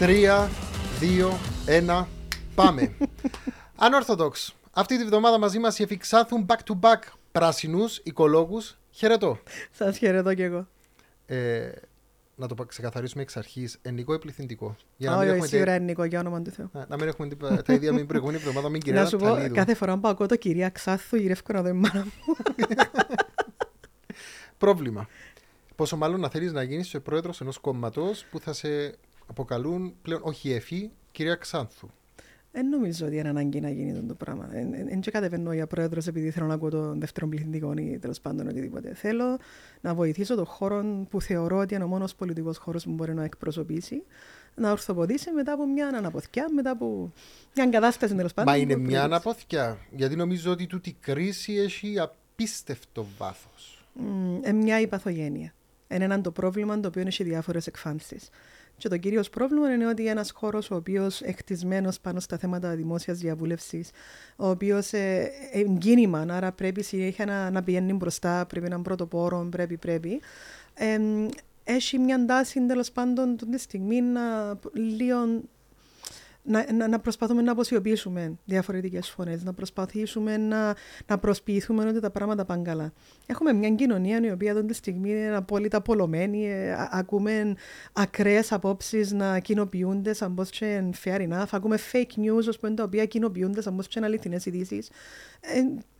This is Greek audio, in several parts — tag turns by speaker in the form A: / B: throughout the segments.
A: Τρία, δύο, ένα, πάμε. Unorthodox. Αυτή τη βδομάδα μαζί μας οι εφηξάθουν back to back πράσινους οικολόγους. Χαιρετώ.
B: Σας χαιρετώ κι εγώ.
A: Ε, να το ξεκαθαρίσουμε εξ αρχής. Ενικό ή πληθυντικό;
B: Για να μην έχουμε σίγουρα ενικό, για όνομα του Θεού.
A: Να μην έχουμε τα ίδια με την προηγούμενη εβδομάδα, μην κυρία
B: Να σου πω, κάθε φορά που ακούω το κυρία Ξάθου, γυρεύω να δω η μάνα μου.
A: Πρόβλημα. Πόσο μάλλον να θέλεις να γίνεις ο πρόεδρος ενός κόμματος που θα σε αποκαλούν πλέον όχι εφή, κυρία Ξάνθου.
B: Δεν νομίζω ότι είναι ανάγκη να γίνει το πράγμα. Δεν κατεβαίνω για πρόεδρος επειδή θέλω να ακούω το δεύτερο πληθυντικό ή τέλος πάντων οτιδήποτε. Θέλω να βοηθήσω τον χώρο που θεωρώ ότι είναι ο μόνος πολιτικός χώρος που μπορεί να εκπροσωπήσει, να ορθοποδήσει μετά από μια αναποθιά, μετά από μια κατάσταση τέλος πάντων.
A: Μα είναι μια αναποθιά. Γιατί νομίζω ότι τούτη κρίση έχει απίστευτο βάθος.
B: Mm, μια υπαθογένεια. Είναι ένα το πρόβλημα το οποίο έχει διάφορες εκφάνσεις. Και το κύριο πρόβλημα είναι ότι ένας χώρος ο οποίος εκτισμένος πάνω στα θέματα δημόσιας διαβούλευσης, ο οποίος ε, εγκίνημα, άρα πρέπει συνέχεια να, να πηγαίνει μπροστά, πρέπει να είναι πρωτοπόρο, πρέπει, πρέπει. Ε, έχει μια τάση τέλος πάντων τη στιγμή να λίγο να, να, να προσπαθούμε να αποσιωπήσουμε διαφορετικές φωνές, να προσπαθήσουμε να, να προσποιηθούμε ότι τα πράγματα πάνε καλά. Έχουμε μια κοινωνία η οποία αυτή τη στιγμή είναι απόλυτα πολλωμένη. Ε, ακούμε ακραίες απόψεις να κοινοποιούνται σαν πώ και fair enough. Ακούμε fake news, πούμε, τα οποία κοινοποιούνται σαν πώ και αληθινές ειδήσεις.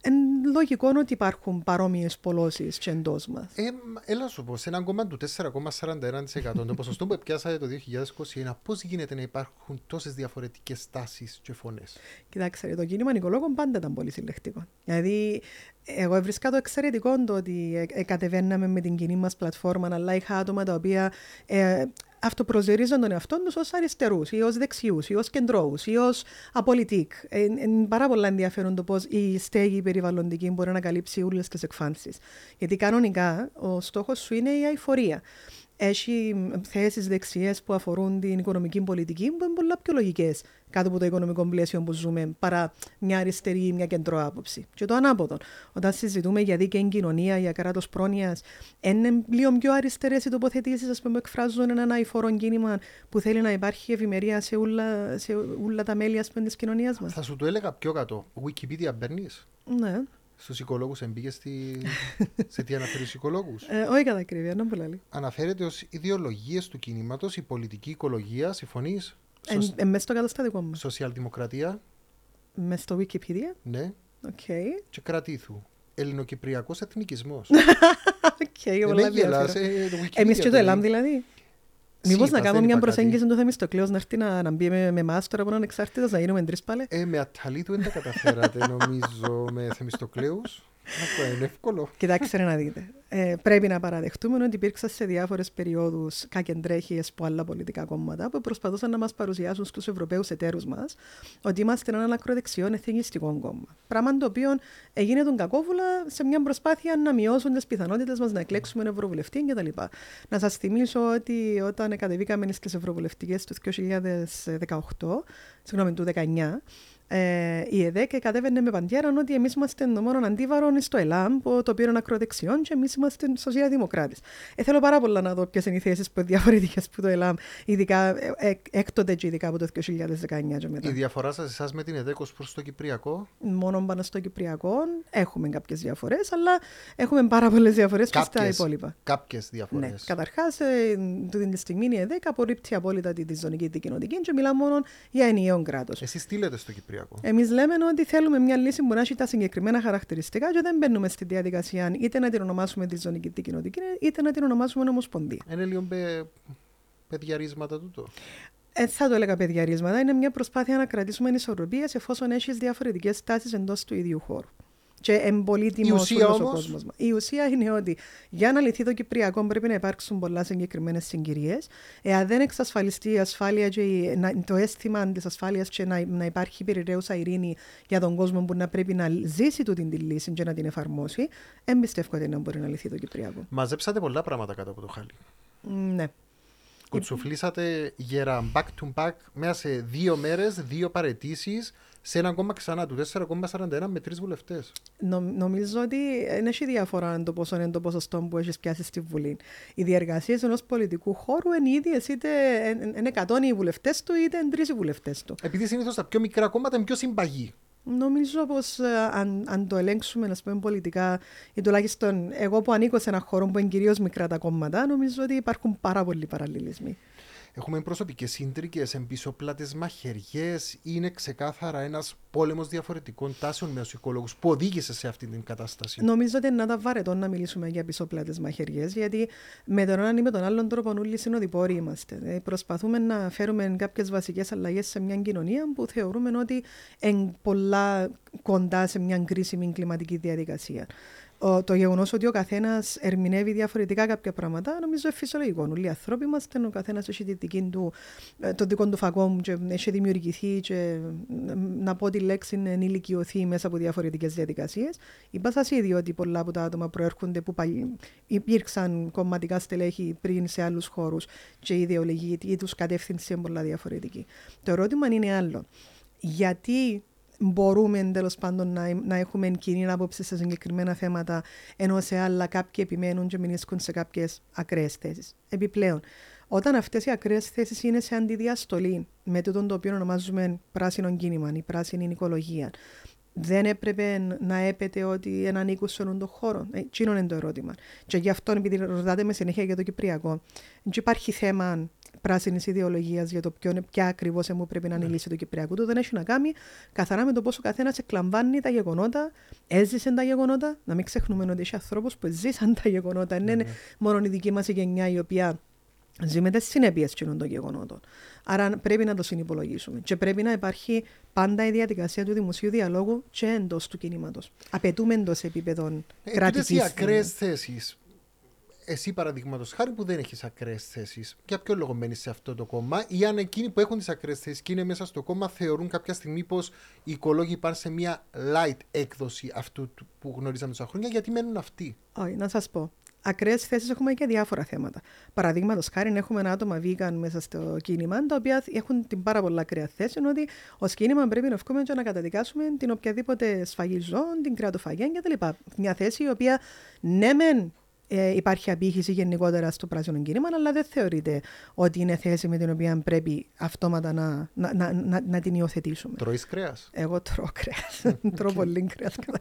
B: Είναι λογικό ότι υπάρχουν παρόμοιες πολλώσεις και εντός μας.
A: Ε, έλα σου πω, σε έναν κόμμα του 4,41% το ποσοστό που πιάσατε το 2021, πώς γίνεται να υπάρχουν τόσες διαφορετικές τάσεις και φωνές;
B: Κοιτάξτε, το κίνημα Νικολόγων πάντα ήταν πολύ συλλεκτικό. Δηλαδή, εγώ έβρισκα το εξαιρετικό το ότι ε, κατεβαίναμε με την κοινή μας πλατφόρμα, αλλά είχα άτομα τα οποία ε, αυτοπροσδιορίζουν τον εαυτό τους ως αριστερούς ή ως δεξιούς ή ως κεντρώους ή ως απολυτικ. Είναι πάρα πολύ ενδιαφέρον το πώς η στέγη περιβαλλοντική μπορεί να καλύψει όλες τις εκφάνσεις. Γιατί κανονικά ο στόχος σου είναι η αηφορία έχει θέσεις δεξιές που αφορούν την οικονομική πολιτική που είναι πολλά πιο λογικές κάτω από το οικονομικό πλαίσιο που ζούμε παρά μια αριστερή ή μια κεντρό άποψη. Και το ανάποδο. Όταν συζητούμε για δίκαιη κοινωνία, για κράτος πρόνοιας, είναι λίγο πιο αριστερές οι τοποθετήσεις που εκφράζουν ένα αηφορό κίνημα που θέλει να υπάρχει ευημερία σε όλα, σε όλα τα μέλη της κοινωνίας μας.
A: Θα σου το έλεγα πιο κάτω. Wikipedia παίρνει.
B: Ναι.
A: Στους οικολόγους εμπήκε στη... σε τι αναφέρει στους οικολόγους;
B: Ε, όχι κατά ακρίβεια, να πολύ.
A: Αναφέρεται ως ιδεολογίες του κινήματος η πολιτική οικολογία. Συμφωνείς;
B: Εν, εν, μέσα στο καταστατικό μου.
A: Σοσιαλδημοκρατία;
B: Μέσα στο Wikipedia.
A: Ναι.
B: Okay.
A: Και κρατήθου. Ελληνοκυπριακός εθνικισμός.
B: Ok, okay, πολλά Εμείς και το ΕΛΑΜ δηλαδή. Μήπως να κάνουμε μια προσέγγιση του Θεμιστοκλέου να έρθει να, να μπει με, με εμάς τώρα που είναι ανεξάρτητο, να γίνουμε τρεις πάλι;
A: Ε, με Ατταλίδου δεν τα καταφέρατε νομίζω με Θεμιστοκλέους. Αυτό είναι εύκολο.
B: Κοιτάξτε να δείτε. Ε, πρέπει να παραδεχτούμε ότι υπήρξαν σε διάφορες περιόδους κακεντρέχειες από άλλα πολιτικά κόμματα που προσπαθούσαν να μας παρουσιάσουν στους Ευρωπαίους εταίρους μας ότι είμαστε ένα ακροδεξιό εθνικιστικό κόμμα. Πράγμα το οποίο έγινε τον κακόβουλα σε μια προσπάθεια να μειώσουν τις πιθανότητες μας να εκλέξουμε ευρωβουλευτή κτλ. Να σας θυμίσω ότι όταν κατεβήκαμε στις ευρωβουλευτικές του 2018, συγγνώμη, του 2019, ε, η ΕΔΕΚ κατέβαινε με παντιέραν ότι εμείς είμαστε το μόνο αντίβαρο στο ΕΛΑΜ, το οποίο είναι ακροδεξιόν, και εμείς είμαστε σοσιαλδημοκράτες. Ε, θέλω πάρα πολλά να δω ποιες είναι οι θέσεις που διαφορετικές που το ΕΛΑΜ, ειδικά ε, ε, έκτοτε και ειδικά από το 2019 και μετά.
A: Η διαφορά σας εσάς με την ΕΔΕΚ ως προς το Κυπριακό;
B: Μόνο πάνω στο Κυπριακό έχουμε κάποιες διαφορές, αλλά έχουμε πάρα πολλές διαφορές και στα υπόλοιπα.
A: Κάποιες διαφορές.
B: Ναι. Καταρχάς, ε, την στιγμή η ΕΔΕΚ απορρίπτει απόλυτα τη ζωνική δικαιωτική και μιλά μόνο για ενιαίο κράτος.
A: Εσείς τι λέτε στο Κυπριακό;
B: Εμείς λέμε ότι θέλουμε μια λύση που να έχει τα συγκεκριμένα χαρακτηριστικά και δεν μπαίνουμε στη διαδικασία είτε να την ονομάσουμε τη ζωνική κοινοτική, είτε να την ονομάσουμε ομοσπονδία.
A: Είναι λίγο παι... παιδιαρίσματα τούτο.
B: Ε, θα το έλεγα παιδιαρίσματα. Είναι μια προσπάθεια να κρατήσουμε ισορροπίες εφόσον έχεις διαφορετικές τάσεις εντός του ίδιου χώρου και εμπολίτιμος ο κόσμος. Η ουσία είναι ότι για να λυθεί το Κυπριακό πρέπει να υπάρξουν πολλά συγκεκριμένες συγκυρίες. Εάν δεν εξασφαλιστεί η ασφάλεια και το αίσθημα της ασφάλειας και να, να υπάρχει περιραίουσα ειρήνη για τον κόσμο που να πρέπει να ζήσει τούτη την λύση και να την εφαρμόσει, εμπιστεύω ότι να μπορεί να λυθεί το Κυπριακό.
A: Μαζέψατε πολλά πράγματα κάτω από το χάλι.
B: Ναι.
A: Κουτσουφλήσατε γερά back to back μέσα σε δύο μέρες, δύο παρετήσεις σε ένα κόμμα ξανά του 4,41 με τρεις βουλευτές.
B: Νο, νομίζω ότι δεν έχει διαφορά το πόσο είναι το ποσοστό που έχεις πιάσει στη Βουλή. Οι διεργασίες ενός πολιτικού χώρου είναι ίδιε είτε είναι 100 οι βουλευτές του είτε είναι τρεις οι βουλευτές του.
A: Επειδή συνήθως τα πιο μικρά κόμματα είναι πιο συμπαγή.
B: Νομίζω πως αν, αν το ελέγξουμε να πούμε, πολιτικά, ή τουλάχιστον εγώ που ανήκω σε ένα χώρο που είναι κυρίως μικρά τα κόμματα, νομίζω ότι υπάρχουν πάρα πολλοί παραλληλισμοί.
A: Έχουμε προσωπικές σύντρικε, εμπισοπλάτες μαχαιριές. Είναι ξεκάθαρα ένας πόλεμος διαφορετικών τάσεων με του οικολόγου που οδήγησε σε αυτή την κατάσταση.
B: Νομίζω ότι είναι να τα βαρετό να μιλήσουμε για εμπισοπλάτες μαχαιριές, γιατί με τον έναν ή με τον άλλον τρόπο όλοι συνοδοιπόροι είμαστε. Ε, προσπαθούμε να φέρουμε κάποιες βασικές αλλαγές σε μια κοινωνία που θεωρούμε ότι είναι πολλά κοντά σε μια κρίσιμη κλιματική διαδικασία το γεγονός ότι ο καθένας ερμηνεύει διαφορετικά κάποια πράγματα, νομίζω είναι φυσιολογικό. Όλοι οι άνθρωποι είμαστε, ο καθένας έχει τη δική του, ε, το δικό του φακό μου και έχει δημιουργηθεί και να πω τη λέξη είναι ενηλικιωθεί μέσα από διαφορετικές διαδικασίες. Είπα σας ήδη ότι πολλά από τα άτομα προέρχονται που παλι... υπήρξαν κομματικά στελέχη πριν σε άλλους χώρους και η ιδεολογία ή τους κατεύθυνση είναι πολλά διαφορετική. Το ερώτημα είναι άλλο. Γιατί μπορούμε τέλο πάντων να, να έχουμε κοινή άποψη σε συγκεκριμένα θέματα, ενώ σε άλλα κάποιοι επιμένουν και μηνύσκουν σε κάποιες ακραίες θέσεις. Επιπλέον, όταν αυτές οι ακραίες θέσεις είναι σε αντιδιαστολή με τούτο το οποίο ονομάζουμε πράσινο κίνημα ή πράσινη οικολογία, δεν έπρεπε να έπεται ότι έναν οίκο σε τον χώρο. Ε, είναι το ερώτημα. Και γι' αυτό, επειδή ρωτάτε με συνέχεια για το Κυπριακό, δεν υπάρχει θέμα πράσινης ιδεολογίας για το ποιο, ποια ακριβώς μου πρέπει να είναι η ναι. λύση του Κυπριακού του. Δεν έχει να κάνει καθαρά με το πόσο καθένας εκλαμβάνει τα γεγονότα, έζησε τα γεγονότα. Να μην ξεχνούμε ότι έχει ανθρώπους που ζήσαν τα γεγονότα. Δεν είναι ναι, ναι. μόνο η δική μας γενιά η οποία ζει με τις συνέπειες των γεγονότων. Άρα πρέπει να το συνυπολογίσουμε. Και πρέπει να υπάρχει πάντα η διαδικασία του δημοσίου διαλόγου και εντός του κινήματος. Απαιτούμε εντό επίπεδων
A: ε, κρατική. Οι ακραίες θέσεις εσύ παραδείγματος χάρη που δεν έχεις ακραίες θέσεις, για ποιο λόγο μένεις σε αυτό το κόμμα, ή αν εκείνοι που έχουν τις ακραίες θέσεις και είναι μέσα στο κόμμα θεωρούν κάποια στιγμή πως οι οικολόγοι πάνε σε μια light έκδοση αυτού που γνωρίζαμε τόσα χρόνια, γιατί μένουν αυτοί.
B: Όχι, να σας πω. Ακραίες θέσεις έχουμε και διάφορα θέματα. Παραδείγματος χάρη, έχουμε ένα άτομα vegan μέσα στο κίνημα, τα οποία έχουν την πάρα πολλά ακραία θέση, ότι ως κίνημα πρέπει να βγούμε και να καταδικάσουμε την οποιαδήποτε σφαγή ζώων, την κρεατοφαγία κτλ. Μια θέση η οποία ναι, μεν ε, υπάρχει απήχηση γενικότερα στο πράσινο κίνημα, αλλά δεν θεωρείται ότι είναι θέση με την οποία πρέπει αυτόματα να, να, να, να, να την υιοθετήσουμε.
A: Τρώεις κρέας;
B: Εγώ τρώω κρέας. τρώω πολύ κρέας κατά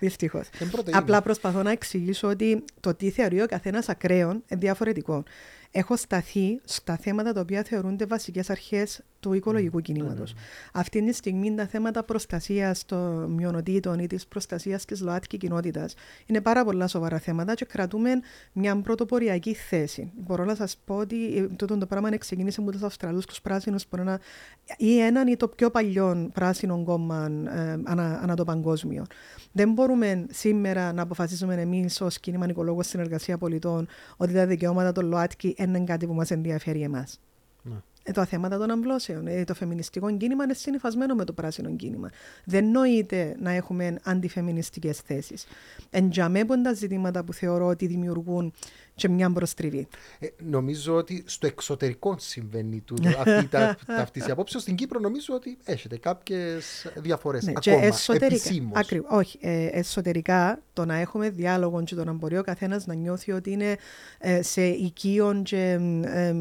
B: Δυστυχώς. Απλά προσπαθώ να εξηγήσω ότι το τι θεωρεί ο καθένας ακραίο είναι διαφορετικό έχω σταθεί στα θέματα τα οποία θεωρούνται βασικές αρχές του οικολογικού κινήματος. Αυτή τη στιγμή τα θέματα προστασίας των μειονοτήτων ή της προστασίας της ΛΟΑΤΚΙ κοινότητας είναι πάρα πολλά σοβαρά θέματα και κρατούμε μια πρωτοποριακή θέση. Μπορώ να σας πω ότι ε, τούτο το πράγμα ξεκίνησε με τους Αυστραλούς, τους πράσινους, ή έναν ή το πιο παλιό πράσινο κόμμα ε, ανά, ανά το παγκόσμιο. Δεν μπορούμε σήμερα να αποφασίσουμε εμείς ως κίνημα οικολόγο συνεργασία πολιτών ότι τα δικαιώματα των ΛΟΑΤΚΙ είναι κάτι που μας ενδιαφέρει εμάς. Ναι. Ε, τα θέματα των αμβλώσεων. Ε, το φεμινιστικό κίνημα είναι συνυφασμένο με το πράσινο κίνημα. Δεν νοείται να έχουμε αντιφεμινιστικές θέσεις. Εντιαμέ τα ζητήματα που θεωρώ ότι δημιουργούν και μια προστριβή.
A: Ε, νομίζω ότι στο εξωτερικό συμβαίνει τούτο, αυτή, τα, αυτής η απόψη. Στην Κύπρο νομίζω ότι έχετε κάποιες διαφορές. Ναι, ακόμα, εσωτερικά,
B: όχι, ε, εσωτερικά το να έχουμε διάλογο και το να μπορεί ο καθένας να νιώθει ότι είναι ε, σε οικείον και ε,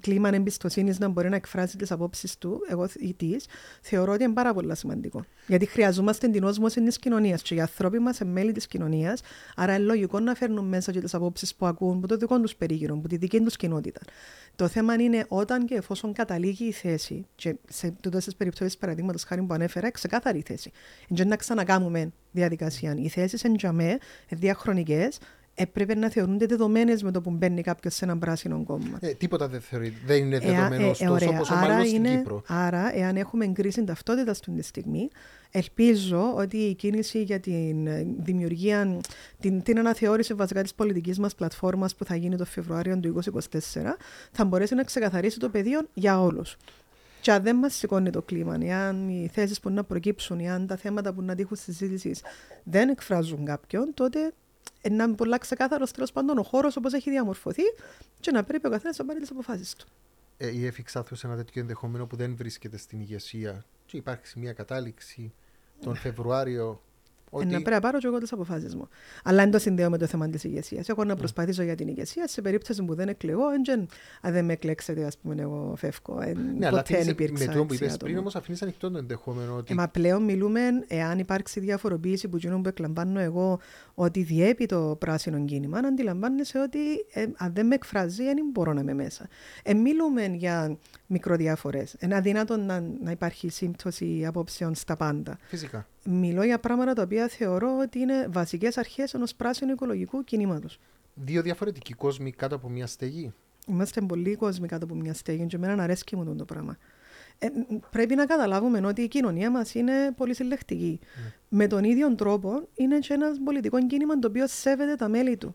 B: κλίμα εμπιστοσύνης να μπορεί να εκφράσει τις απόψεις του εγώ, ή της, θεωρώ ότι είναι πάρα πολύ σημαντικό. Γιατί χρειαζόμαστε την όσμωση της κοινωνίας και οι άνθρωποι μας είναι μέλη της κοινωνίας, άρα είναι λογικό να φέρνουν μέσα και τις απόψεις που ακούν ακούν, από το δικό τους περίγυρο, από τη δική τους κοινότητα. Το θέμα είναι όταν και εφόσον καταλήγει η θέση, και σε τούτες τις περιπτώσεις, παραδείγματος χάρη που ανέφερα, ξεκάθαρη θέση. Δεν να ξανακάμουμε διαδικασία. Οι θέσεις εν τζαμέ, διαχρονικές, έπρεπε να θεωρούνται δεδομένες με το που μπαίνει κάποιος σε έναν πράσινο κόμμα.
A: Ε, τίποτα δεν, θεωρεί, δεν είναι δεδομένος, ε, ε, ωστόσο, όπως άρα, στην Κύπρο.
B: Άρα, εάν έχουμε κρίση ταυτότητας στην στιγμή, Ελπίζω ότι η κίνηση για την δημιουργία, την, την αναθεώρηση βασικά της πολιτικής μας πλατφόρμας που θα γίνει το Φεβρουάριο του 2024 θα μπορέσει να ξεκαθαρίσει το πεδίο για όλους. Και αν δεν μας σηκώνει το κλίμα, αν οι θέσεις που να προκύψουν, αν τα θέματα που να τύχουν συζήτηση δεν εκφράζουν κάποιον, τότε να είναι πολλά ξεκάθαρος τέλος πάντων ο χώρος όπως έχει διαμορφωθεί και να πρέπει ο καθένας να πάρει τις αποφάσεις του.
A: Ε, η Εφηξάθου σε ένα τέτοιο ενδεχόμενο που δεν βρίσκεται στην ηγεσία και υπάρξει μια κατάληξη τον Φεβρουάριο
B: ότι... Να πρέπει να πάρω και εγώ τι αποφάσεις μου. Αλλά δεν το συνδέω με το θέμα της ηγεσίας. Εγώ να ναι. προσπαθήσω για την ηγεσία σε περίπτωση που δεν εκλεγώ, αν δεν με εκλέξετε, ας πούμε, εγώ φεύγω. Ναι, αλλά
A: με το που είπες πριν όμως αφήνει ανοιχτό το ενδεχόμενο. Ότι...
B: Ε, μα πλέον μιλούμε, εάν υπάρξει διαφοροποίηση που γίνουν που εκλαμβάνω εγώ, ότι διέπει το πράσινο κίνημα, να αντιλαμβάνεσαι ότι ε, αν δεν με εκφράζει, δεν μπορώ να είμαι μέσα. Ε, μιλούμε για μικροδιάφορες. Είναι αδύνατο να, να υπάρχει σύμπτωση απόψεων στα πάντα.
A: Φυσικά.
B: Μιλώ για πράγματα τα οποία θεωρώ ότι είναι βασικές αρχές ενός πράσινου οικολογικού κινήματος.
A: Δύο διαφορετικοί κόσμοι κάτω από μια στεγή.
B: Είμαστε πολλοί κόσμοι κάτω από μια στεγή, και εμένα αρέσει μου το πράγμα. Ε, πρέπει να καταλάβουμε ότι η κοινωνία μας είναι πολύ συλλεκτική. Mm. Με τον ίδιο τρόπο είναι και ένας πολιτικός κίνημας το οποίο σέβεται τα μέλη του.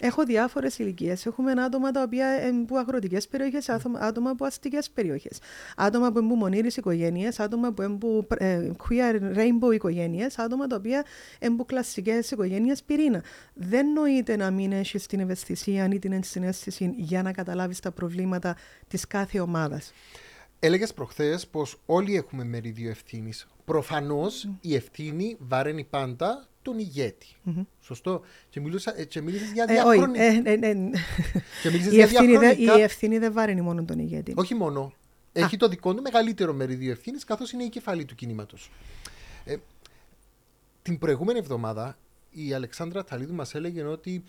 B: Έχω διάφορες ηλικίες. Έχουμε άτομα τα οποία από αγροτικές περιοχές, άτομα από αστικές περιοχές. Άτομα που έχουν μονήρες οικογένειες, άτομα που έχουν ε, queer rainbow οικογένειες, άτομα τα οποία έχουν κλασικές οικογένειες πυρήνα. Δεν νοείται να μην έχεις την ευαισθησία ή την ενσυναίσθηση για να καταλάβεις τα προβλήματα της κάθε ομάδας.
A: Έλεγες προχθές πως όλοι έχουμε μερίδιο ευθύνης. Προφανώς η η βαραίνει πάντα τον ηγέτη. Mm-hmm. Σωστό. Και, μιλούσα, ε, και μίλησες για διαχρονικά. Ε, ε, ε, ε,
B: και η, για ευθύνη δε, η ευθύνη δεν βάρενει μόνο τον ηγέτη.
A: Όχι μόνο. Έχει το δικό του μεγαλύτερο μερίδιο ευθύνης, καθώς είναι η κεφαλή του κινήματος. Ε, την προηγούμενη εβδομάδα η Αλεξάνδρα Ταλίδου μας έλεγε ότι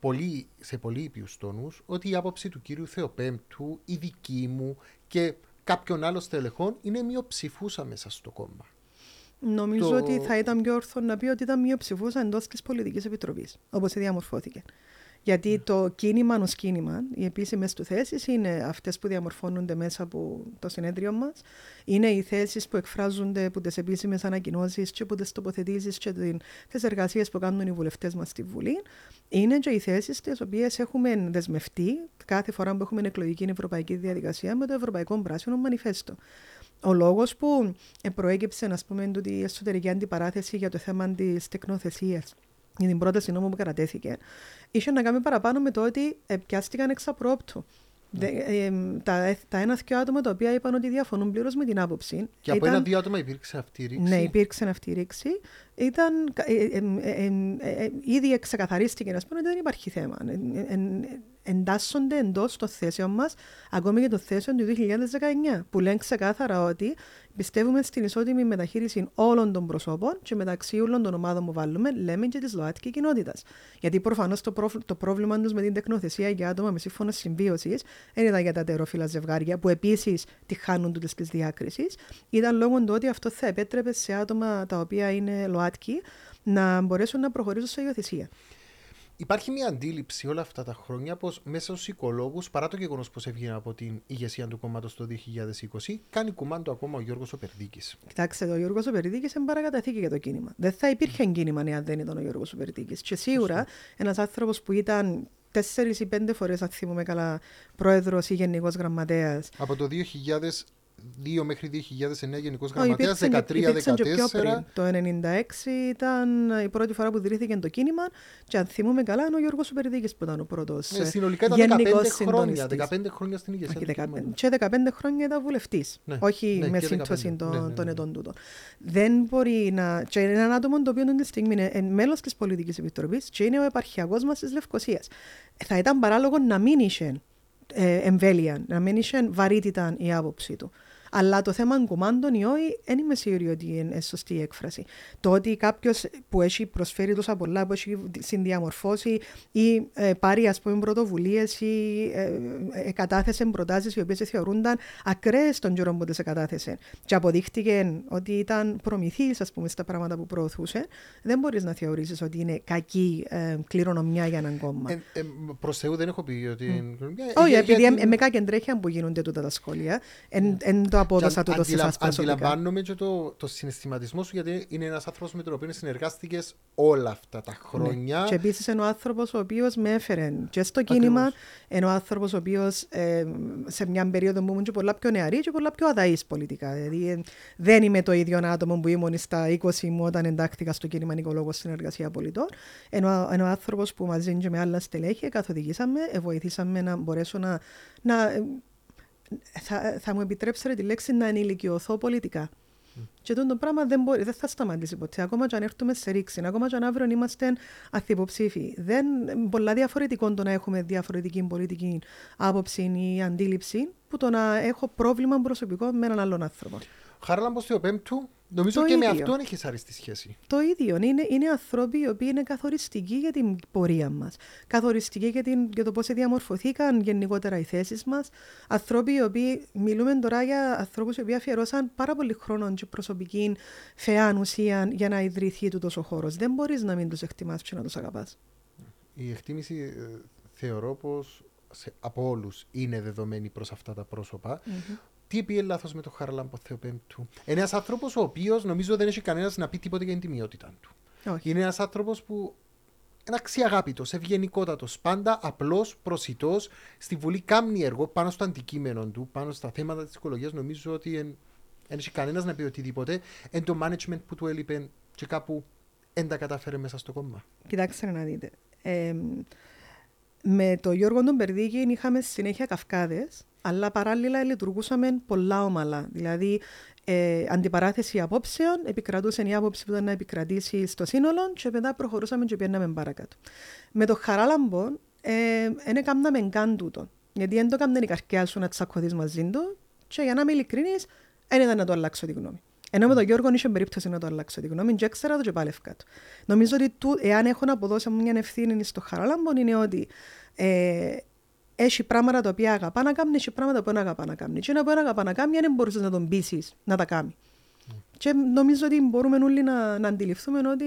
A: πολύ, σε πολύ ήπιους τόνους ότι η άποψη του κύριου Θεοπέμπτου, η δική μου και κάποιον άλλο στελεχών είναι μειοψηφούσα μέσα στο κόμμα.
B: Νομίζω το... ότι θα ήταν πιο όρθο να πει ότι ήταν μειοψηφούσα εντός της πολιτικής επιτροπής, όπως διαμορφώθηκε. Γιατί ναι. το κίνημα ως κίνημα, οι επίσημες του θέσεις είναι αυτές που διαμορφώνονται μέσα από το συνέδριο μας. Είναι οι θέσεις που εκφράζονται από τις επίσημες ανακοινώσεις και από τις τοποθετήσεις και τις εργασίες που κάνουν οι βουλευτές μας στη Βουλή. Είναι και οι θέσεις τις οποίες έχουμε δεσμευτεί κάθε φορά που έχουμε εκλογική ευρωπαϊκή διαδικασία με το Ευρωπαϊκό Πράσινο Μανιφέστο. Ο λόγος που προέκυψε, α πούμε, η εσωτερική αντιπαράθεση για το θέμα της τεκνοθεσίας για την πρόταση νόμου που κατατέθηκε, είχε να κάνει παραπάνω με το ότι πιάστηκαν εξ απρόπτου. Ναι. Ε, τα, τα ένα-δυο άτομα τα οποία είπαν ότι διαφωνούν πλήρως με την άποψη.
A: Και από ένα-δύο άτομα υπήρξε αυτή η ρήξη;
B: Ναι, υπήρξε αυτή η ρήξη. Ήταν, ε, ε, ήδη ξεκαθαρίστηκε να πούμε ότι δεν υπάρχει θέμα εντάσσονται εντός των θέσεων μας, ακόμη και των θέσεων του 2019, που λένε ξεκάθαρα ότι πιστεύουμε στην ισότιμη μεταχείριση όλων των προσώπων και μεταξύ όλων των ομάδων που βάλουμε, λέμε και της ΛΟΑΤΚΙ κοινότητας. Γιατί προφανώς το, το πρόβλημα τους με την τεκνοθεσία για άτομα με σύμφωνο συμβίωσης δεν ήταν για τα τερόφιλα ζευγάρια, που επίσης τη χάνουν τούτες τη διάκριση. Ήταν λόγω του ότι αυτό θα επέτρεπε σε άτομα τα οποία είναι ΛΟΑΤΚΙ να μπορέσουν να προχωρήσουν σε υιοθεσία.
A: Υπάρχει μια αντίληψη όλα αυτά τα χρόνια πως μέσα στους οικολόγους, παρά το γεγονός πως έβγαινε από την ηγεσία του κόμματος το 2020, κάνει κουμάντο ακόμα ο Γιώργος Οπερδίκη.
B: Κοιτάξτε, ο Γιώργος Οπερδίκη είναι παρακαταθήκη για το κίνημα. Δεν θα υπήρχε κίνημα αν δεν ήταν ο Γιώργος Οπερδίκη. Και σίγουρα ένας άνθρωπος που ήταν τέσσερις ή πέντε φορές, αν θυμούμαι καλά, πρόεδρος ή γενικός γραμματέας.
A: Από το 2002 μέχρι 2009 Γενικός Γραμματέας, 13-14.
B: Το 1996 ήταν η πρώτη φορά που δηρήθηκε το κίνημα και αν θυμούμε καλά είναι ο Γιώργος Σουπερδίκης που ήταν ο πρώτος.
A: Ε, συνολικά ήταν 15 χρόνια, 15 χρόνια στην ηγεσία.
B: του και 15 χρόνια ήταν βουλευτής. Ναι, όχι ναι, με σύμπτωση των, ναι, ναι, ναι, ετών τούτων. Δεν μπορεί να. Και είναι ένα άτομο το οποίο την στιγμή είναι μέλος της Πολιτικής Επιτροπής και είναι ο επαρχιακός μας της Λευκοσίας. Θα ήταν παράλογο να μην είχε ε, εμβέλεια, να μην είχε βαρύτητα η άποψή του. Αλλά το θέμα κουμάντων ή όχι, δεν είμαι σίγουρη ότι είναι σωστή η έκφραση. Το ότι κάποιος που έχει προσφέρει τόσα πολλά, που έχει συνδιαμορφώσει ή ε, πάρει ας πούμε πρωτοβουλίες ή ε, ε, κατάθεσε προτάσεις οι οποίες θεωρούνταν ακραίες των καιρό που τις κατάθεσε και αποδείχτηκε ότι ήταν προμηθή στα πράγματα που προωθούσε, δεν μπορείς να θεωρήσεις ότι είναι κακή ε, κληρονομιά για έναν κόμμα. Ε,
A: ε, Προς Θεού δεν έχω πει ότι.
B: Mm. Όχι, επειδή για... με κάποια τρέχεια που γίνονται τούτα τα σχόλια, εν, εν το απόδοσα τούτο σε εσάς
A: προσωπικά. Αντιλαμβάνομαι και το, το συναισθηματισμό σου γιατί είναι ένας άνθρωπος με τον οποίο συνεργάστηκες όλα αυτά τα ναι. χρόνια.
B: Ναι. Και επίσης είναι ο άνθρωπος ο οποίος με έφερε και στο κίνημα, είναι ο άνθρωπος ο οποίος ε, σε μια περίοδο που ήμουν και πολλά πιο νεαρή και πολλά πιο αδαής πολιτικά. Δηλαδή ε, δεν είμαι το ίδιο άτομο που ήμουν στα 20 μου όταν εντάχθηκα στο κίνημα Νικολόγος Συνεργασία Πολιτών. Είναι ο, είναι ο άνθρωπος που μαζί και με άλλα στελέχη καθοδηγήσαμε, βοηθήσαμε να μπορέσω να, να θα, θα μου επιτρέψετε τη λέξη να ενηλικιωθώ πολιτικά. Και αυτό το πράγμα δεν, μπορεί, δεν θα σταματήσει ποτέ. Ακόμα και αν έρθουμε σε ρήξη, ακόμα και αν αύριο είμαστε αθυποψήφοι. Δεν πολλά διαφορετικό το να έχουμε διαφορετική πολιτική άποψη ή αντίληψη που το να έχω πρόβλημα προσωπικό με έναν άλλον άνθρωπο.
A: Χάραλα στο πέμπτου, νομίζω
B: Το
A: και με
B: ίδιο.
A: αυτόν έχει αρρωστή σχέση.
B: Το ίδιο. Είναι, είναι άνθρωποι οι οποίοι είναι καθοριστικοί για την πορεία μας. Καθοριστικοί για, την, για το πώς διαμορφωθήκαν γενικότερα οι θέσεις μας. Άνθρωποι οι οποίοι μιλούμε τώρα για ανθρώπους οι οποίοι αφιερώσαν πάρα πολύ χρόνο και προσωπική φαιά ουσία για να ιδρυθεί τούτος ο χώρος. Δεν μπορείς να μην τους εκτιμάς και να τους αγαπάς.
A: Η εκτίμηση ε, θεωρώ πως από όλους είναι δεδομένη προς αυτά τα πρόσωπα. Τι πήγε λάθος με τον Χαραλάμπο Θεοπέμπτου. Είναι ένας άνθρωπος ο οποίος νομίζω δεν έχει κανένας να πει τίποτα για την τιμιότητα του.
B: Όχι.
A: Είναι ένας άνθρωπος που είναι αξιαγάπητος, ευγενικότατος, πάντα απλός, προσιτός. Στη Βουλή κάνει έργο πάνω στο αντικείμενο του, πάνω στα θέματα της οικολογίας. Νομίζω ότι δεν έχει κανένας να πει οτιδήποτε. Εν το management που του έλειπε και κάπου δεν τα κατάφερε μέσα στο κόμμα.
B: Κοιτάξτε να δείτε. Ε, με τον Γιώργο τον Περδίκη είχαμε συνέχεια καυκάδες, αλλά παράλληλα λειτουργούσαμε πολλά ομαλά. Δηλαδή, ε, αντιπαράθεση απόψεων, επικρατούσε η άποψη που ήταν να επικρατήσει στο σύνολο και μετά προχωρούσαμε και πήγαμε παρακάτω. Με το Χαράλαμπο, ε, δεν έκαναμε καν τούτο. Γιατί δεν το έκαναν η καρκιά σου να τσακωθείς μαζί του και για να είμαι ειλικρινής, δεν ήταν να το αλλάξω τη γνώμη. Ενώ με τον Γιώργο είχε περίπτωση να το αλλάξω τη γνώμη, και έξερα το και πάλι ευκάτω. Νομίζω ότι του, εάν έχω να αποδώσω μια ευθύνη στο Χαράλαμπο, είναι ότι ε, έχει πράγματα τα οποία αγαπά να κάνει, έχει πράγματα που δεν αγαπά να κάνει. Και ένα που δεν αγαπά να κάνει, δεν μπορούσες να τον πείσεις να τα κάνει. Και νομίζω ότι μπορούμε όλοι να, να αντιληφθούμε ότι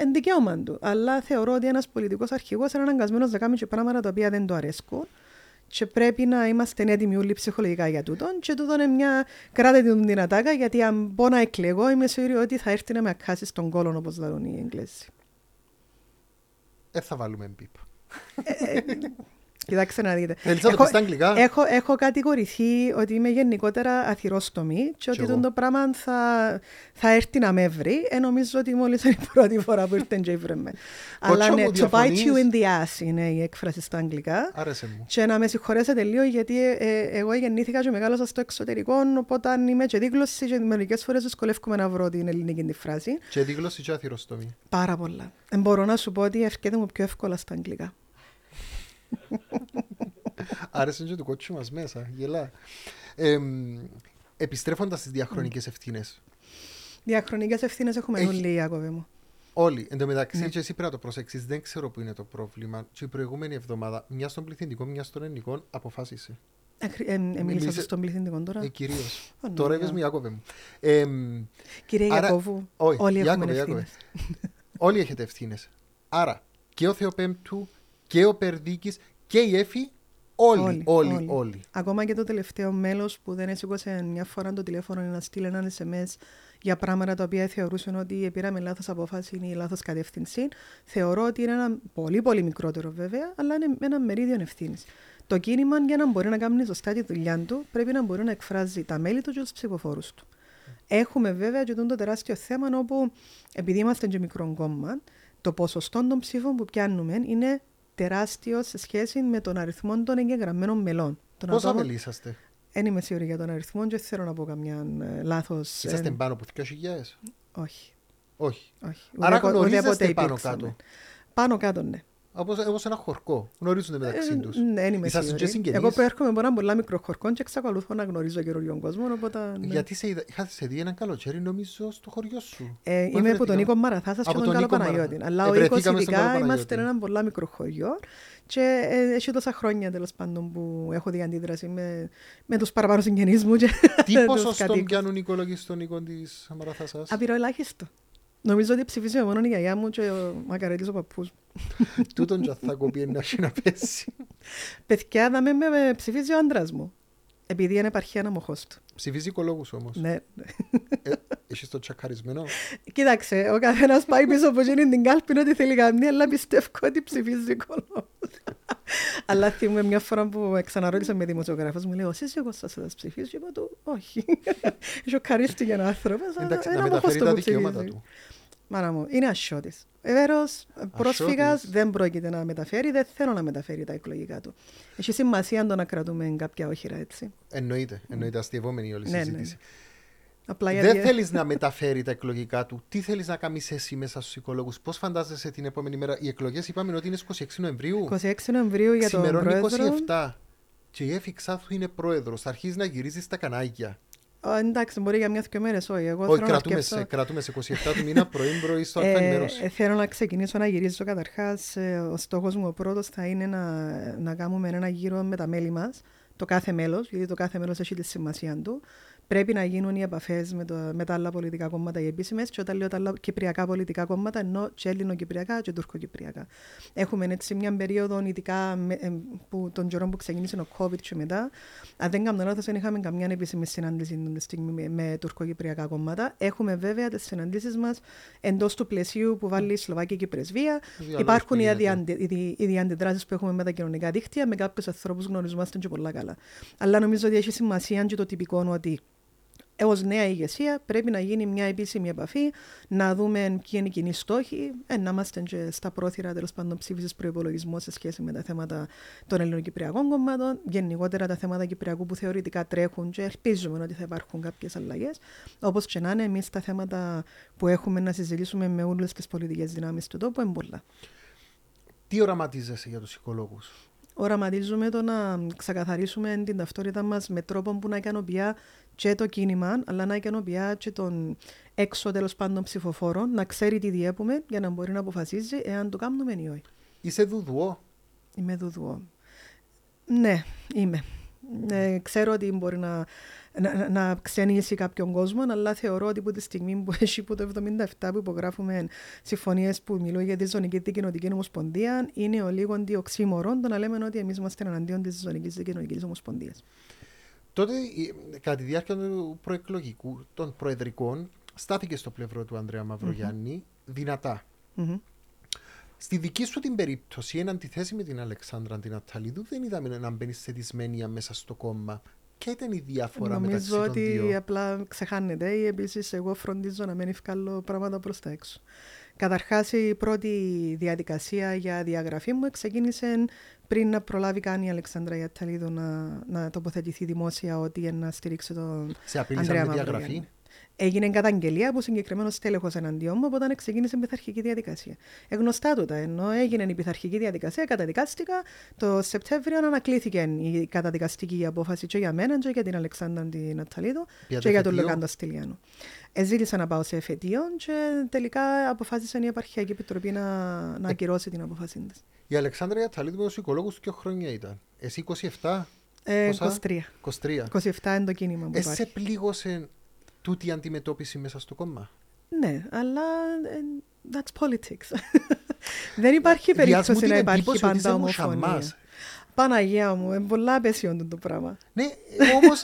B: είναι δικαίωμα του. Αλλά θεωρώ ότι ένας πολιτικός αρχηγός είναι αναγκασμένος να κάνει και πράγματα τα οποία δεν του αρέσκουν. Και πρέπει να είμαστε έτοιμοι όλοι ψυχολογικά για τούτον. Και τούτο είναι μια κράτη την δυνατάκα, γιατί αν μπορώ να εκλεγώ, είμαι σίγουρη ότι θα έρθει να με ακάσει στον κόλον, όπως λένε οι Εγγλέζοι.
A: Δεν θα βάλουμε μπίπ.
B: Κοιτάξτε να δείτε.
A: Θέλεις να το πεις στα αγγλικά;
B: έχω, έχω κατηγορηθεί ότι είμαι γενικότερα αθυρόστομη και ότι
A: εγώ.
B: το πράγμα θα, θα έρθει να με βρει. Ε, νομίζω ότι μόλις είναι η πρώτη φορά που ήρθε και ήβρε με. Αλλά
A: μου,
B: ναι, to bite
A: διαφωνείς;
B: you in the ass είναι η έκφραση στα αγγλικά.
A: Άρεσε μου.
B: Και να με συγχωρέσετε λίγο γιατί ε, ε, εγώ γεννήθηκα και μεγάλωσα στο εξωτερικό, οπότε είμαι και δίγλωση και μερικές φορές δυσκολεύομαι να βρω την ελληνική τη φράση.
A: Και δίγλωση και αθυροστομή.
B: Πάρα πολλά. Ε, μπορώ να σου πω ότι ευκαιρία μου πιο εύκολα στα αγγλικά.
A: Άρεσε και το κότσου μας μέσα. Γελά. Ε, επιστρέφοντας στις διαχρονικές ευθύνες.
B: Διαχρονικές ευθύνες έχουμε
A: Έχει-
B: όλοι, Ιάκωβε μου.
A: Όλοι. Εν τω μεταξύ,
B: Ναι.
A: και εσύ πρέπει να το προσέξεις. Δεν ξέρω που είναι το πρόβλημα. Και η προηγούμενη εβδομάδα, μιας στον πληθυντικό, μιας στον ελληνικό, αποφάσισε.
B: Ακρι- ε, ε, Μίλησα
A: Μίλησε-
B: στον πληθυντικό τώρα;
A: Ε, Κυρίως.
B: Παναγία.
A: Τώρα είπες μου, Ιάκωβε μου. Ε,
B: Κύριε
A: άρα-
B: Ιακώβου,
A: όχι,
B: όλοι έχουμε
A: Ιάκωβε,
B: ευθύνες.
A: Ιάκωβε. Όλοι έχετε ευθύνες. Άρα και ο Θεοπέμπτου και ο Περδίκης και η Εφη, όλοι, όλοι,
B: Όλοι,
A: όλοι.
B: όλοι. Ακόμα και το τελευταίο μέλος που δεν έσηκωσε μια φορά το τηλέφωνο να στείλει ένα SMS για πράγματα τα οποία θεωρούσαν ότι πήραμε λάθος απόφαση ή λάθος κατεύθυνση, θεωρώ ότι είναι ένα πολύ πολύ μικρότερο βέβαια, αλλά είναι ένα μερίδιο ευθύνης. Το κίνημα για να μπορεί να κάνει σωστά τη δουλειά του πρέπει να μπορεί να εκφράζει τα μέλη του και τους ψηφοφόρους του. Έχουμε βέβαια και το τεράστιο θέμα όπου επειδή είμαστε και μικρό κόμμα, το ποσοστό των ψήφων που πιάνουμε είναι τεράστιο σε σχέση με τον αριθμό των εγγεγραμμένων μελών. Των
A: Πόσα
B: ατόμων-
A: μέλη είσαστε.
B: Δεν είμαι σίγουρη για τον αριθμό και δεν θέλω να πω καμιά ε, λάθος. ε,
A: Είσαστε πάνω από 2.000.
B: όχι,
A: Όχι.
B: όχι.
A: Άρα
B: Ουδέποτε-
A: γνωρίζεστε
B: ουδέποτε
A: πάνω
B: υπήρξαμε.
A: κάτω.
B: Πάνω κάτω, ναι.
A: Όπως, όπως ένα χορκό. Γνωρίζονται μεταξύ
B: Ε,
A: τους.
B: ναι, δεν είμαι
A: Είσαστε
B: σίγουρη.
A: και συγγενείς.
B: Εγώ προέρχομαι από ένα πολύ μικρό χορκό και εξακολουθώ να γνωρίζω καινούριον κόσμο. Οπότε, ναι.
A: Γιατί σε είδα, είχα σε δει έναν καλοκαίρι νομίζω στο χωριό σου.
B: Ε,
A: Πού
B: είμαι από τον
A: βρεθήκαμε;
B: Νίκο Μαραθάσας και
A: Από
B: τον
A: τον
B: Καλό
A: Νίκο
B: Παναγιώτη.
A: Μαραθά-
B: Αλλά ο
A: Ε,
B: Νίκος
A: βρεθήκαμε στον
B: ειδικά
A: Καλό
B: είμαστε
A: Παναγιώτη.
B: ένα πολύ μικρό χωριό και ε, έχει τόσα χρόνια τέλος πάντων που έχω δει αντίδραση με, με τους παραπάνω συγγενείς μου και
A: Τι
B: τους
A: ποσοστό
B: κατοίκους.
A: πιάνουν οι οικολόγοι στον οίκο της Μαραθάσας;
B: Απειροελάχιστο. Νομίζω ότι ψηφίζει μόνο η γιαγιά μου και ο μακαρέτης ο παππούς.
A: Τούτον και θα κοπεί να έχει να πέσει.
B: Παιδιά, να με, με, με ψηφίζει ο άντρας μου. Επειδή είναι επαρχία ένα μοχός του.
A: Ψηφίζει οικολόγους όμως.
B: Ναι.
A: Ε, Έχεις το τσακαρισμένο;
B: Κοίταξε, ο καθένας πάει πίσω από εκείνη την κάλπη ό,τι θέλει κάνει, αλλά πιστεύω ότι ψηφίζει κολό. Αλλά θυμούμαι μια φορά που ξαναρώτησα με δημοσιογράφος, μου λέει, ο Σύζυγος σας θα ψηφίσει, είπα του, όχι. Σοκαρίστηκε ένα άνθρωπος, αλλά
A: Εντάξει,
B: ένα
A: να
B: μοχός
A: μεταφέρει
B: του
A: τα
B: που
A: δικαιώματα
B: ψηφίζει.
A: του.
B: Μάνα μου, είναι ασιώτης. Βεβαίω, πρόσφυγας δεν πρόκειται να μεταφέρει, δεν θέλω να μεταφέρει τα εκλογικά του. Έχει σημασία το να κρατούμε κάποια όχυρα έτσι.
A: Εννοείται, εννοείται αστειευόμενη όλη η
B: Ναι, ναι,
A: συζήτηση.
B: Απλά
A: Δεν
B: γιατί-
A: θέλεις να μεταφέρει τα εκλογικά του. Τι θέλεις να κάνεις εσύ μέσα στους οικολόγους, Πώς φαντάζεσαι την επόμενη μέρα. Οι εκλογές είπαμε ότι είναι στις 26 Νοεμβρίου.
B: 26 Νοεμβρίου για τον
A: Ξημερώνει
B: πρόεδρο.
A: 27. Και η Εφη Ξάθου είναι πρόεδρος. Θα αρχίσεις να γυρίζεις στα κανάλια.
B: Ω, εντάξει, μπορεί για μια-δυο μέρες, όχι. Εγώ
A: Όχι,
B: θέλω να
A: κρατούμε
B: σκέψω-
A: σε, κρατούμε σε 27 του μήνα πρωί-πρωί στο
B: Ε,
A: αλφα ενημέρωση.
B: ε, θέλω να ξεκινήσω να γυρίζω καταρχάς. ο στόχος μου ο πρώτος θα είναι να, να κάνουμε ένα γύρο με τα μέλη μας. Το κάθε μέλος, γιατί το κάθε μέλος έχει τη σημασία του. Πρέπει να γίνουν οι επαφές με, το- με τα άλλα πολιτικά κόμματα οι επίσημες. Και όταν λέω τα άλλα κυπριακά πολιτικά κόμματα, εννοώ και ελληνοκυπριακά και τουρκοκυπριακά. Έχουμε έτσι μια περίοδο, ειδικά με, ε, που, τον καιρό που ξεκίνησε ο COVID και μετά. Αν δεν κάνω λάθος, δεν είχαμε καμιά επίσημη συνάντηση την στιγμή με, με τουρκοκυπριακά κόμματα. Έχουμε βέβαια τις συναντήσεις μας εντός του πλαισίου που βάλει η Σλοβακική πρεσβεία.
A: Διάλογος
B: Υπάρχουν
A: που
B: οι,
A: γίνεται.
B: αδιαντε, οι, δι- οι διαντιδράσεις που έχουμε με τα κοινωνικά δίκτυα, με κάποιους ανθρώπους γνωριζόμαστε και πολλά καλά. Αλλά νομίζω ότι έχει σημασία και το τυπικό ότι Έως νέα ηγεσία πρέπει να γίνει μια επίσημη επαφή, να δούμε ποιοι είναι οι κοινοί στόχοι, ε, να είμαστε και στα πρόθυρα τέλος πάντων ψήφισης προπολογισμού σε σχέση με τα θέματα των ελληνοκυπριακών κομμάτων, γενικότερα τα θέματα κυπριακού που θεωρητικά τρέχουν και ελπίζουμε ότι θα υπάρχουν κάποιες αλλαγές. Όπως και να είναι, εμείς τα θέματα που έχουμε να συζητήσουμε με όλες τις πολιτικές δυνάμεις του τόπου είναι πολλά.
A: Τι οραματίζεσαι για τους οικολόγους;
B: Οραματίζουμε το να ξεκαθαρίσουμε την ταυτότητα μας με τρόπο που να ικανοποιεί και το κίνημα, αλλά να ικανοποιεί και τον έξω τέλος πάντων ψηφοφόρο, να ξέρει τι διέπουμε για να μπορεί να αποφασίζει εάν το κάνουμε ή όχι.
A: Είσαι δουδουό.
B: Είμαι δουδουό. Ναι, είμαι. Ε, ξέρω ότι μπορεί να, να, να ξενήσει κάποιον κόσμο, αλλά θεωρώ ότι από τη στιγμή που έχει από το 1977 που υπογράφουμε συμφωνίες που μιλούν για τη Ζωνική Δικοινοτική Ομοσπονδία, είναι ο λίγο οξύμορο το να λέμε ότι εμείς είμαστε εναντίον της Ζωνικής Δικοινοτική Ομοσπονδίας.
A: Τότε, η- κατά τη διάρκεια του προεκλογικού, των προεδρικών, στάθηκε στο πλευρό του Ανδρέα Μαυρογιάννη δυνατά. Στη δική σου την περίπτωση, εν αντιθέσει με την Αλεξάνδρα την Αταλίδου, δεν είδαμε να μπαίνει σε δυσμένεια μέσα στο κόμμα. Ποια ήταν η διαφορά μεταξύ
B: Νομίζω
A: των
B: ότι
A: δύο;
B: απλά ξεχάνεται ή επίση εγώ φροντίζω να μην ευκάλω πράγματα προς τα έξω. Καταρχάς, η πρώτη διαδικασία για διαγραφή μου ξεκίνησε πριν να προλάβει καν η Αλεξάνδρα Ιαταλίδου να, να τοποθετηθεί δημόσια ότι είναι να στηρίξει τον
A: Σε απείλησαν
B: Ανδρέα
A: με
B: Μαυρογιάννη.
A: Διαγραφή.
B: Έγινε καταγγελία από συγκεκριμένος τέλεχο εναντίον μου, οπότε ξεκίνησε η πειθαρχική διαδικασία. Εγνωστά τούτα, ενώ έγινε η πειθαρχική διαδικασία, καταδικάστηκα. Το Σεπτέμβριο ανακλήθηκε η καταδικαστική απόφαση και για μένα και για την Αλεξάνδρα την Ναταλίδου
A: Για
B: και
A: το
B: για τον
A: εφετείο;
B: Λογάντο Στυλιάνο. Εζήτησα να πάω σε εφετείο και τελικά αποφάσισε η Επαρχιακή Επιτροπή να, να ακυρώσει την απόφασή της.
A: Η Αλεξάνδρα Αταλίδου με του οικολόγου ποιο χρόνια ήταν; Εσύ 27,
B: Ε,
A: Πόσα;
B: 23.
A: 23.
B: 27 είναι το κίνημα που
A: Εσέ
B: υπάρχει.
A: πλήγωσε τούτη η αντιμετώπιση μέσα στο κόμμα;
B: Ναι, αλλά ε, that's politics. Δεν υπάρχει
A: Διάς μου
B: περίπτωση
A: την
B: να υπάρχει
A: εντύπωση ότι
B: πάντα
A: είσαι
B: ομοφωνία.
A: μουσαμάς.
B: Παναγία μου, είναι πολλά απέσιο το πράγμα.
A: Ναι, όμως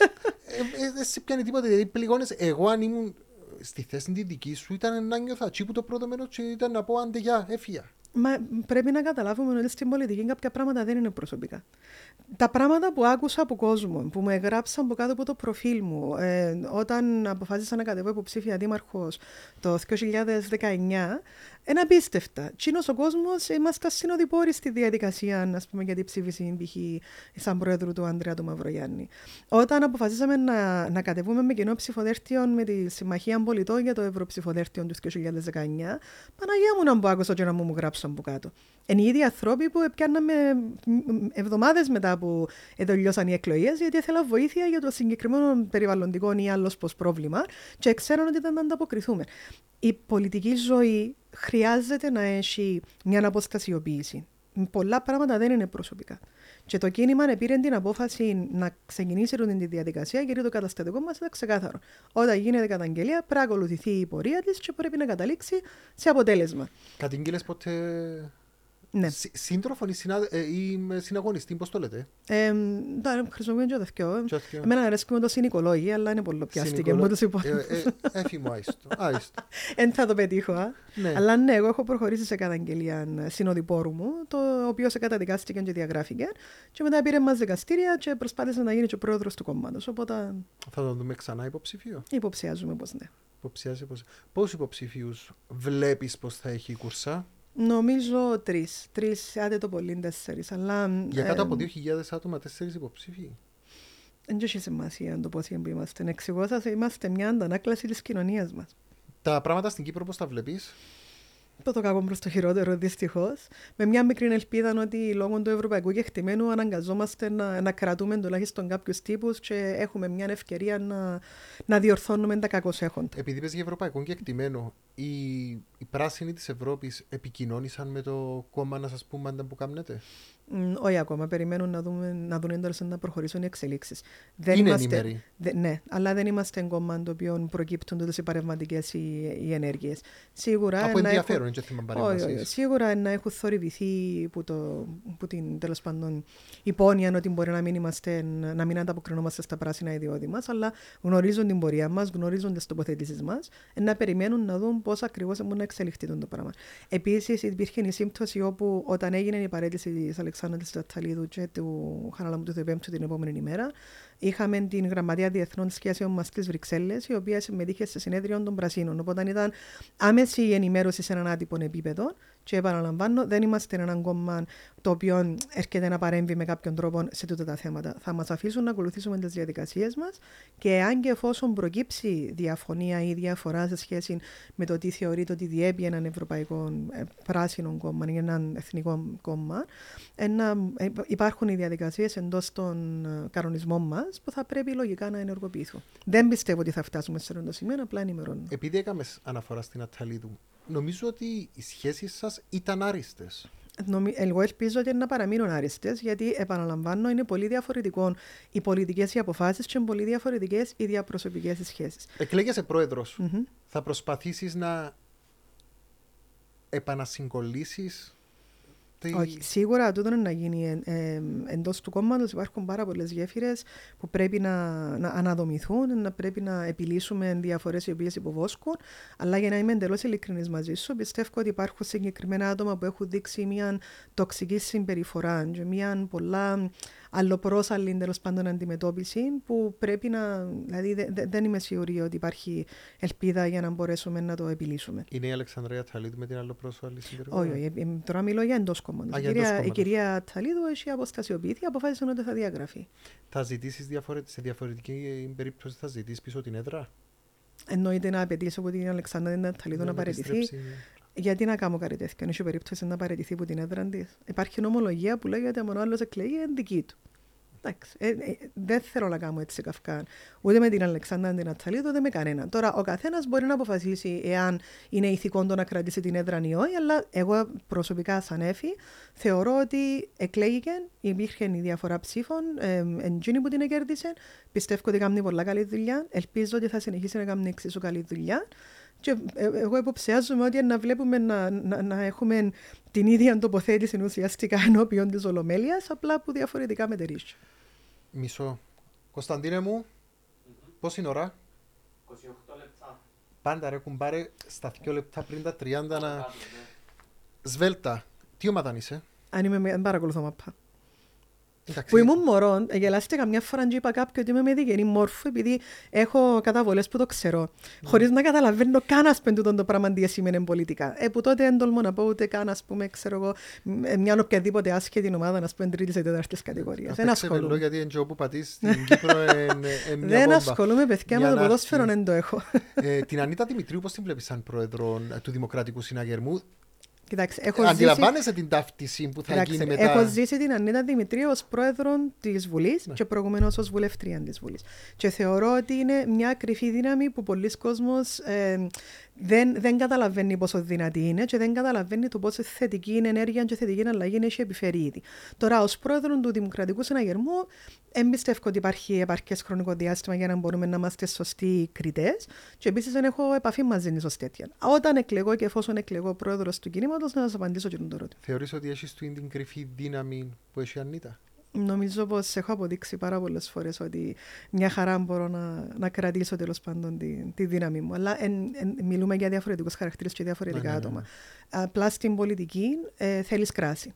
A: δεν σε πιάνει τίποτα. Δηλαδή, πληγώνε. Εγώ, αν ήμουν στη θέση τη δική σου, ήταν να νιώθα τσίπου το πρώτο μέρος και ήταν να πω άντε γεια, έφυγα.
B: Μα πρέπει να καταλάβουμε ότι στην πολιτική κάποια πράγματα δεν είναι προσωπικά. Τα πράγματα που άκουσα από κόσμο, που μου εγγράψαν από κάτω από το προφίλ μου, ε, όταν αποφάσισα να κατεβώ υποψήφια δήμαρχος το 2019, είναι απίστευτα. Τσίνο ο κόσμος είμαστε συνοδοιπόροι στη διαδικασία ας πούμε, για την ψήφιση π.χ. σαν πρόεδρου του Ανδρέα του Μαυρογιάννη. Όταν αποφασίσαμε να, να κατεβούμε με κοινό ψηφοδέλτιο με τη Συμμαχία Πολιτών για το Ευρωψηφοδέλτιο του 2019, Παναγία μου να μου άκουσα και να μου, μου γράψαν από κάτω. Είναι οι ίδιοι άνθρωποι που πιάνναμε εβδομάδες μετά που τελειώσαν οι εκλογές, γιατί ήθελα βοήθεια για το συγκεκριμένο περιβαλλοντικό ή άλλος πώ πρόβλημα και ξέραν ότι δεν θα ανταποκριθούμε. Η πολιτική ζωή χρειάζεται να έχει μια αποστασιοποίηση. Πολλά πράγματα δεν είναι προσωπικά. Και το κίνημα πήρε την απόφαση να ξεκινήσει την τη διαδικασία γιατί το καταστατικό μας ήταν ξεκάθαρο. Όταν γίνεται καταγγελία, πρέπει να ακολουθηθεί η πορεία της και πρέπει να καταλήξει σε αποτέλεσμα.
A: Κατήγγειλε ποτέ.
B: Ναι.
A: Συ- Σύντροφο ή, συνα... ε, ή με συναγωνιστή, πώς το λέτε;
B: Ε, ναι, χρησιμοποιούν και το θκιό.
A: Και όχι,
B: Εμένα αρέσει με το συνικολόγοι, αλλά είναι πολύ πιάστηκε
A: συνικολο-
B: μου τους υπόλοιπους.
A: Ε, ε, Έφη μου, άιστο. άιστο.
B: Εν θα το πετύχω, α.
A: Ναι.
B: Αλλά ναι, εγώ έχω προχωρήσει σε καταγγελία συνοδοιπόρου μου, το οποίο σε καταδικάστηκε και διαγράφηκε. Και μετά πήρε μας δικαστήρια και προσπάθησε να γίνει και ο πρόεδρος του κόμματος. Οπότε
A: Θα τον δούμε ξανά υποψηφίο;
B: υποψιάζουμε πως ναι.
A: Υποψιάζει πως... Πόσους υποψηφίους βλέπεις πως θα έχει η κουρσά.
B: Νομίζω τρεις. Τρεις, άντε το πολύ τέσσερις. Αλλά.
A: Για κάτω από 2.000 άτομα, τέσσερις υποψήφοι.
B: Δεν έχει σημασία το πόσοι είμαστε. Εξηγώ σας, είμαστε μια αντανάκλαση της κοινωνίας μας.
A: Τα πράγματα στην Κύπρο πώς τα βλέπεις;
B: Το το κακό προς το χειρότερο, δυστυχώς. Με μια μικρή ελπίδα ότι λόγω του ευρωπαϊκού κεκτημένου αναγκαζόμαστε να, να κρατούμε τουλάχιστον κάποιους τύπους και έχουμε μια ευκαιρία να, να διορθώνουμε τα κακώ έχοντα.
A: Επειδή πες για ευρωπαϊκό κεκτημένο, οι, οι πράσινοι της Ευρώπης επικοινώνησαν με το κόμμα να σας πούμε αν που κάνετε;
B: Όχι ακόμα. Περιμένουν να, δούμε, να δουν έντονε να προχωρήσουν οι εξελίξεις.
A: Είναι είμαστε,
B: δε, ναι, αλλά δεν είμαστε κόμμα το οποίο προκύπτουν τότε οι παρεμβατικές οι, οι ενέργειες.
A: Σίγουρα. Από ενδιαφέρον, δεν θέμα παρεμβάσει.
B: Σίγουρα να έχουν θορυβηθεί που, το, που την τέλος πάντων υπόνοια ότι μπορεί να μην, είμαστε, να μην ανταποκρινόμαστε στα πράσινα ιδιώδη μας, αλλά γνωρίζουν την πορεία μας, γνωρίζουν τις τοποθετήσεις μας, να περιμένουν να δουν πώς ακριβώς μπορεί να εξελιχθεί το πράγμα. Επίσης, υπήρχε η σύμπτωση όπου όταν έγινε η παρέτηση της Αλεξάνδρα τη Ταταλίδου και του Χαραλαμού του Θεπέμπτου την επόμενη ημέρα, είχαμε την Γραμματεία Διεθνών Σχέσεων μας στις Βρυξέλλες, η οποία συμμετείχε σε συνέδριο των Πρασίνων. Οπότε ήταν άμεση η ενημέρωση σε έναν άτυπο επίπεδο. Και επαναλαμβάνω, δεν είμαστε έναν κόμμα το οποίο έρχεται να παρέμβει με κάποιον τρόπο σε τούτα τα θέματα. Θα μας αφήσουν να ακολουθήσουμε τις διαδικασίες μας και αν και εφόσον προκύψει διαφωνία ή διαφορά σε σχέση με το τι θεωρείται ότι διέπει έναν ευρωπαϊκό ε, πράσινο κόμμα ή έναν εθνικό κόμμα, ένα, ε, υπάρχουν οι διαδικασίες εντός των ε, κανονισμών μας που θα πρέπει λογικά να ενεργοποιηθούν. Δεν πιστεύω ότι θα φτάσουμε σε αυτό το σημείο, απλά ενημερώνω.
A: Επειδή έκαμε αναφορά στην Αταλίδου, νομίζω ότι οι σχέσεις σας ήταν άριστες.
B: Εγώ ελπίζω ότι να παραμείνουν άριστες, γιατί επαναλαμβάνω, είναι πολύ διαφορετικό οι πολιτικές οι αποφάσεις και είναι πολύ διαφορετικές οι διαπροσωπικές σχέσεις.
A: Εκλέγεσαι πρόεδρος. Mm-hmm. Θα προσπαθήσεις να επανασυγκολήσεις
B: όχι, σίγουρα τούτο είναι να γίνει ε, ε, εντός του κόμματος. Υπάρχουν πάρα πολλές γέφυρες που πρέπει να, να αναδομηθούν, να πρέπει να επιλύσουμε διαφορές οι οποίες υποβόσκουν. Αλλά για να είμαι εντελώς ειλικρινής μαζί σου, πιστεύω ότι υπάρχουν συγκεκριμένα άτομα που έχουν δείξει μια τοξική συμπεριφορά και μια πολλά αλλοπρόσαλλη τέλος πάντων αντιμετώπιση που πρέπει να. Δηλαδή δε, δεν είμαι σίγουρη ότι υπάρχει ελπίδα για να μπορέσουμε να το επιλύσουμε.
A: Είναι η Αλεξανδρία Ταλίδου με την αλλοπρόσαλλη συμπεριφορά.
B: Όχι, όχι. Ε, τώρα μιλώ για εντός κόμματο. Η, κυρία, η κυρία Ταλίδου έχει αποστασιοποιηθεί, αποφάσισε ότι θα διαγραφεί.
A: Θα ζητήσεις διαφορετική, σε διαφορετική περίπτωση, θα ζητήσεις πίσω την έδρα;
B: Εννοείται να απαιτήσει από την Αλεξάνδρα Ταλίδου να παραιτηθεί. Γιατί να κάνω κάτι τέτοιο, έχει περίπτωση να παραιτηθεί από την έδρα της. Υπάρχει νομολογία που λέει ότι αν ο άλλος εκλέγει είναι δική του. Εντάξει, ε, ε, δεν θέλω να κάνω έτσι καυκά. Ούτε με την Αλεξάνδρα την Ατσαλίδου, ούτε με κανέναν. Τώρα, ο καθένας μπορεί να αποφασίσει εάν είναι ηθικό το να κρατήσει την έδρα ή όχι, αλλά εγώ προσωπικά, σαν έφη, θεωρώ ότι εκλέγηκε, υπήρχε η διαφορά ψήφων, ε, εντζίνη που την κέρδισε. Πιστεύω ότι κάνει πολλά καλή δουλειά. Ελπίζω ότι θα συνεχίσει να κάνει εξίσου καλή δουλειά. Και ε, εγώ υποψιάζομαι ότι να βλέπουμε να, να, να έχουμε την ίδια τοποθέτηση ουσιαστικά ενώπιον της Ολομέλειας, απλά που διαφορετικά μετερίσια.
A: Μισό. Κωνσταντίνε μου, mm-hmm. πώς είναι ώρα;
C: 28 λεπτά.
A: Πάντα ρε κουμπάρε στα 2 λεπτά πριν τα 30 να... Ναι. Σβέλτα, τι ομάδα είσαι;
B: Αν είμαι, δεν παρακολουθώ μαπά. Που ήμουν μωρό, γελάστηκα καμιά φορά και είπα κάποιο ότι είμαι με διγενή μόρφου επειδή έχω καταβολές που το ξέρω. Mm. Χωρίς να καταλαβαίνω καν ας πούμε το πράγμα τι σημαίνει πολιτικά. Ε, που τότε δεν τολμώ να πω ούτε καν ας πούμε ξέρω εγώ μια οποιαδήποτε άσχετη ομάδα να πούμε τρίτης ή τέταρτης κατηγορίας.
A: Δεν ασχολούμαι. γιατί είναι τζο που πατείς στην Κύπρο
B: είναι μια Δεν ασχολούμαι παιδιά με το ποδόσφαιρο δεν το έχω.
A: Ε, την Ανίτα Δημητρίου πώς την βλέπεις σαν πρόεδρο του Δημοκρατικού Συναγερμού;
B: Κοιτάξτε, έχω
A: Αντιλαμβάνεσαι
B: ζήσει...
A: την ταύτιση που θα
B: Κοιτάξτε,
A: γίνει μετά.
B: Έχω ζήσει την Ανίτα Δημητρίου ως πρόεδρο της Βουλής ναι. και προηγουμένως ως βουλευτρία της Βουλής. Και θεωρώ ότι είναι μια κρυφή δύναμη που πολλοί κόσμοι ε, δεν, δεν καταλαβαίνει πόσο δυνατή είναι και δεν καταλαβαίνει το πόσο θετική είναι ενέργεια και θετική αλλαγή έχει επιφέρει ήδη. Τώρα, ως πρόεδρος του Δημοκρατικού Συναγερμού, εμπιστεύω ότι υπάρχει επαρκές χρονικό διάστημα για να μπορούμε να είμαστε σωστοί κριτές. Και επίσης δεν έχω επαφή μαζί της ως τέτοια. Όταν εκλεγώ και εφόσον εκλεγώ πρόεδρος του κινήματος, να σας απαντήσω και τον ερώτημα.
A: Θεωρείς ότι έχεις την κρυφή δύναμη που έχει η Ανίτα;
B: Νομίζω πως έχω αποδείξει πάρα πολλές φορές ότι μια χαρά μπορώ να, να κρατήσω τέλος πάντων τη, τη δύναμη μου. Αλλά εν, εν, μιλούμε για διαφορετικούς χαρακτήρες και διαφορετικά ναι, ναι, ναι. άτομα. Απλά στην πολιτική ε, θέλεις κράση.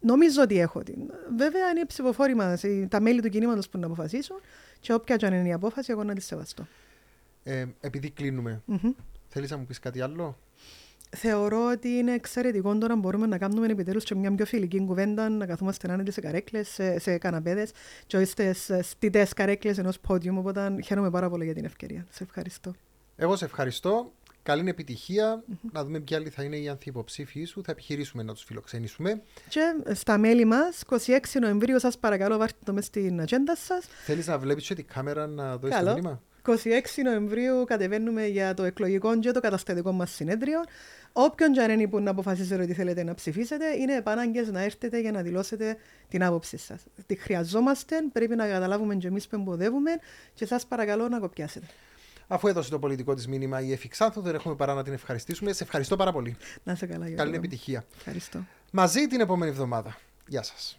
B: Νομίζω ότι έχω την. Βέβαια είναι οι ψηφοφόροι μας, τα μέλη του κινήματος που να αποφασίσουν και όποια και αν είναι η απόφαση, εγώ να τη σεβαστώ.
A: Ε, επειδή κλείνουμε,
B: Μμμ.
A: θέλεις να μου πεις κάτι άλλο;
B: Θεωρώ ότι είναι εξαιρετικό τώρα μπορούμε να κάνουμε επιτέλους και μια πιο φιλική κουβέντα, να καθόμαστε άνετοι σε καρέκλες, σε, σε καναπέδες και όχι στις στιτές καρέκλες ενός πόδιου, οπότε χαίρομαι πάρα πολύ για την ευκαιρία. Σε ευχαριστώ.
A: Εγώ σε ευχαριστώ. Καλή επιτυχία. Να δούμε ποιοι άλλοι θα είναι οι ανθυποψήφοι σου. Θα επιχειρήσουμε να τους φιλοξενήσουμε.
B: Και στα μέλη μας, 26 Νοεμβρίου, σας παρακαλώ βάλτε το μες στην ατζέντα σας.
A: Θέλεις να βλέπεις και την κάμερα να δώσεις το
B: Καλό.
A: μήνυμα;
B: 26 Νοεμβρίου κατεβαίνουμε για το εκλογικό και το καταστατικό μας συνέδριο. Όποιον και αν είναι που να αποφασίσετε ότι θέλετε να ψηφίσετε, είναι επάναγκες να έρθετε για να δηλώσετε την άποψή σας. Τη χρειαζόμαστε, πρέπει να καταλάβουμε και εμείς που εμποδεύουμε και σας παρακαλώ να κοπιάσετε.
A: Αφού έδωσε το πολιτικό της μήνυμα η Εφη Ξάνθου, δεν έχουμε παρά να την ευχαριστήσουμε. Σε ευχαριστώ πάρα πολύ.
B: Να είσαι καλά, Γιώργο.
A: Καλή επιτυχία.
B: Ευχαριστώ.
A: Μαζί την επόμενη εβδομάδα. Γεια σας.